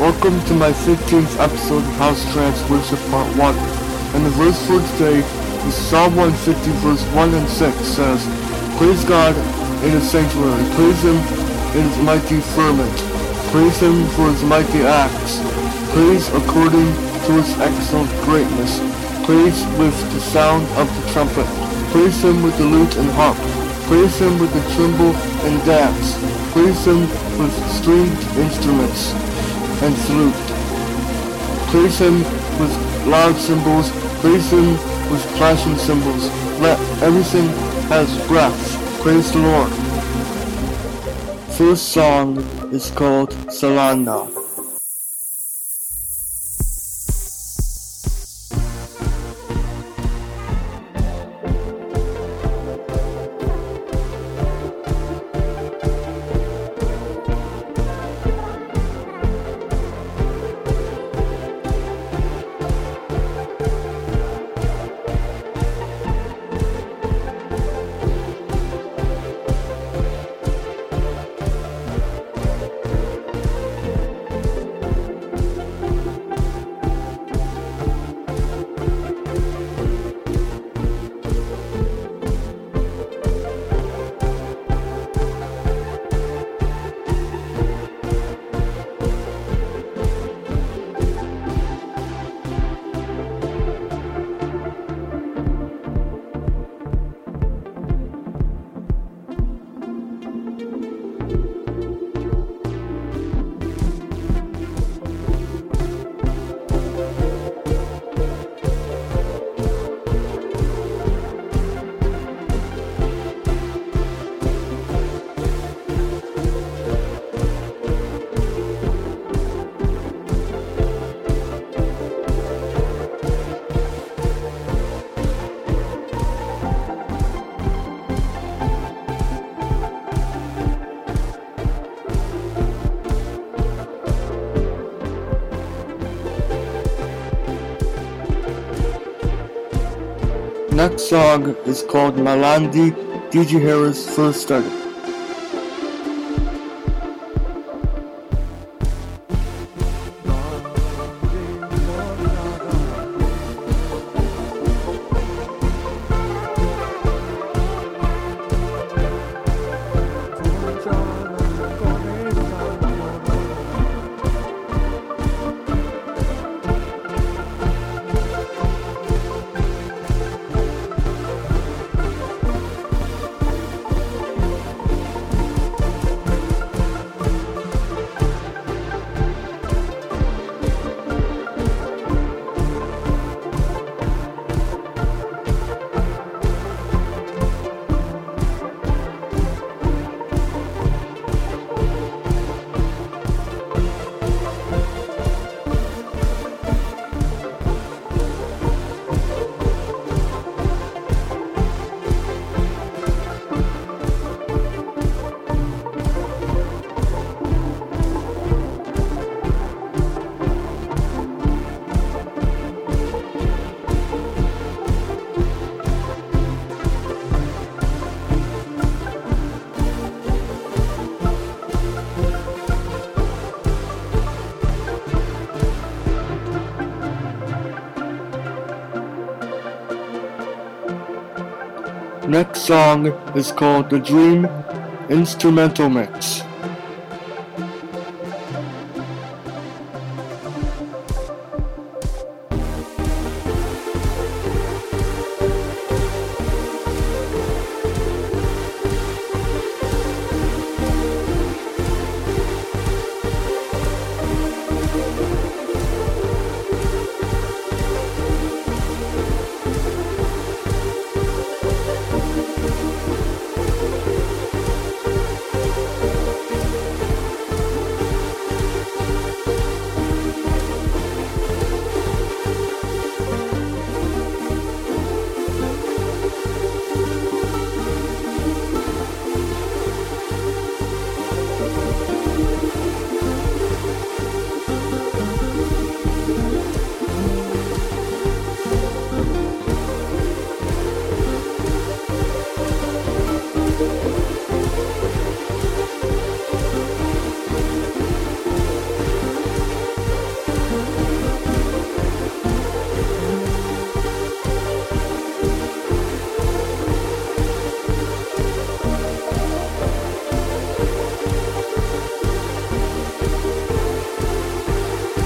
Welcome to my 15th episode of House Trance Worship Part 1. And the verse for today is Psalm 150 verse 1 and 6 says, Praise God in his sanctuary, praise him in his mighty firmament, praise him for his mighty acts, praise according to his excellent greatness, praise with the sound of the trumpet, praise him with the lute and harp, praise him with the cymbal and dance, praise him with stringed instruments and flute. Praise him with loud cymbals, praise him with clashing cymbals. Let everything has breath. Praise the Lord. First song is called Salana. Next song is called Malandi, DJ Harris first started. Next song is called The Dream Instrumental Mix.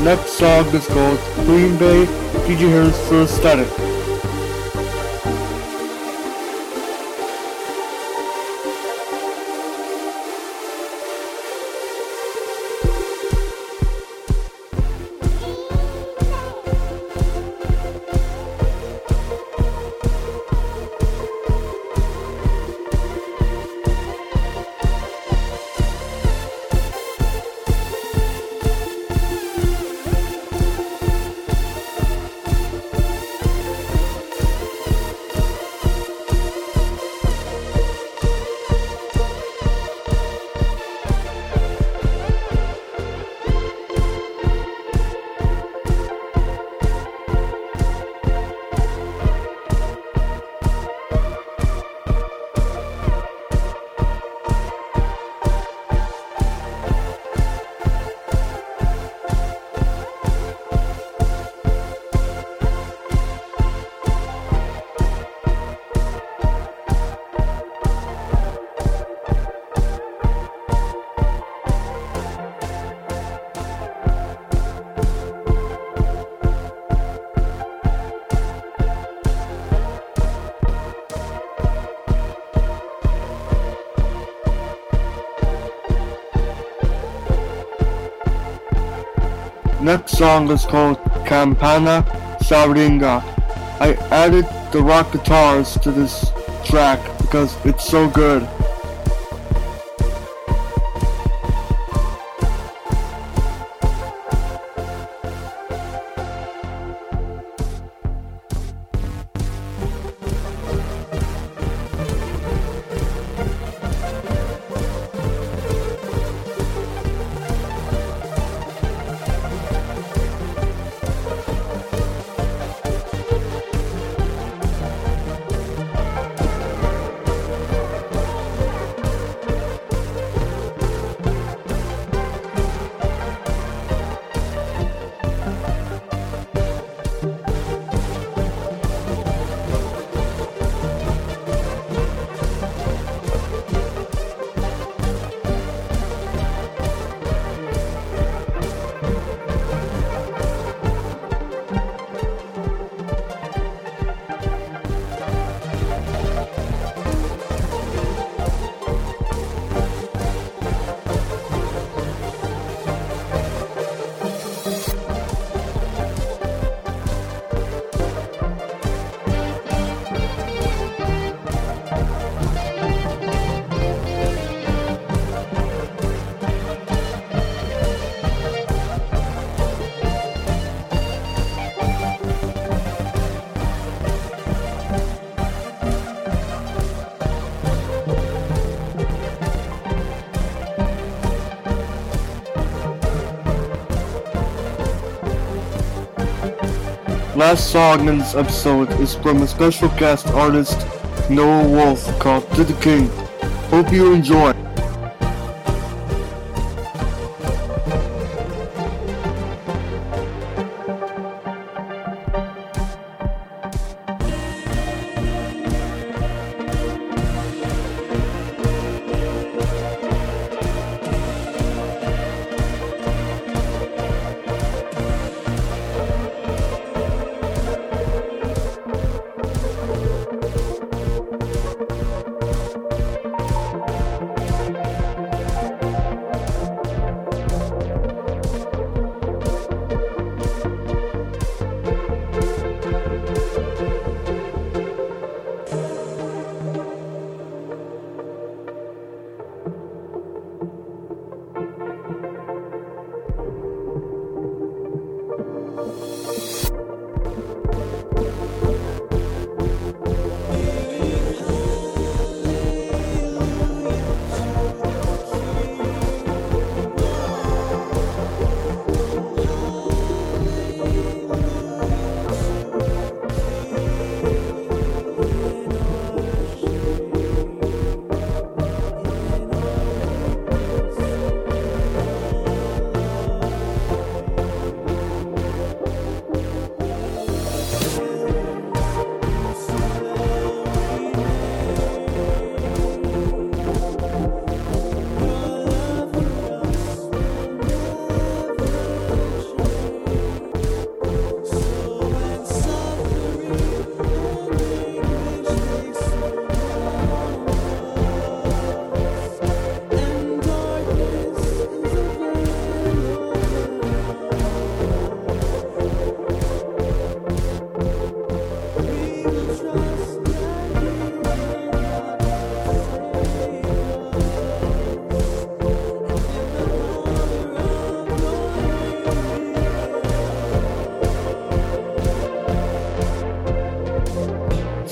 Next song is called Green Bay, DJ Harris for Aesthetic. Next song is called Campana Saringa. I added the rock guitars to this track because it's so good. Last song in this episode is from a special guest artist, Noah Wolf, called To the King. Hope you enjoy.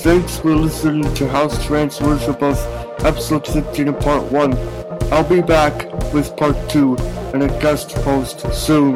Thanks for listening to House Trance Worship of episode 15 of part 1. I'll be back with part 2 and a guest host soon.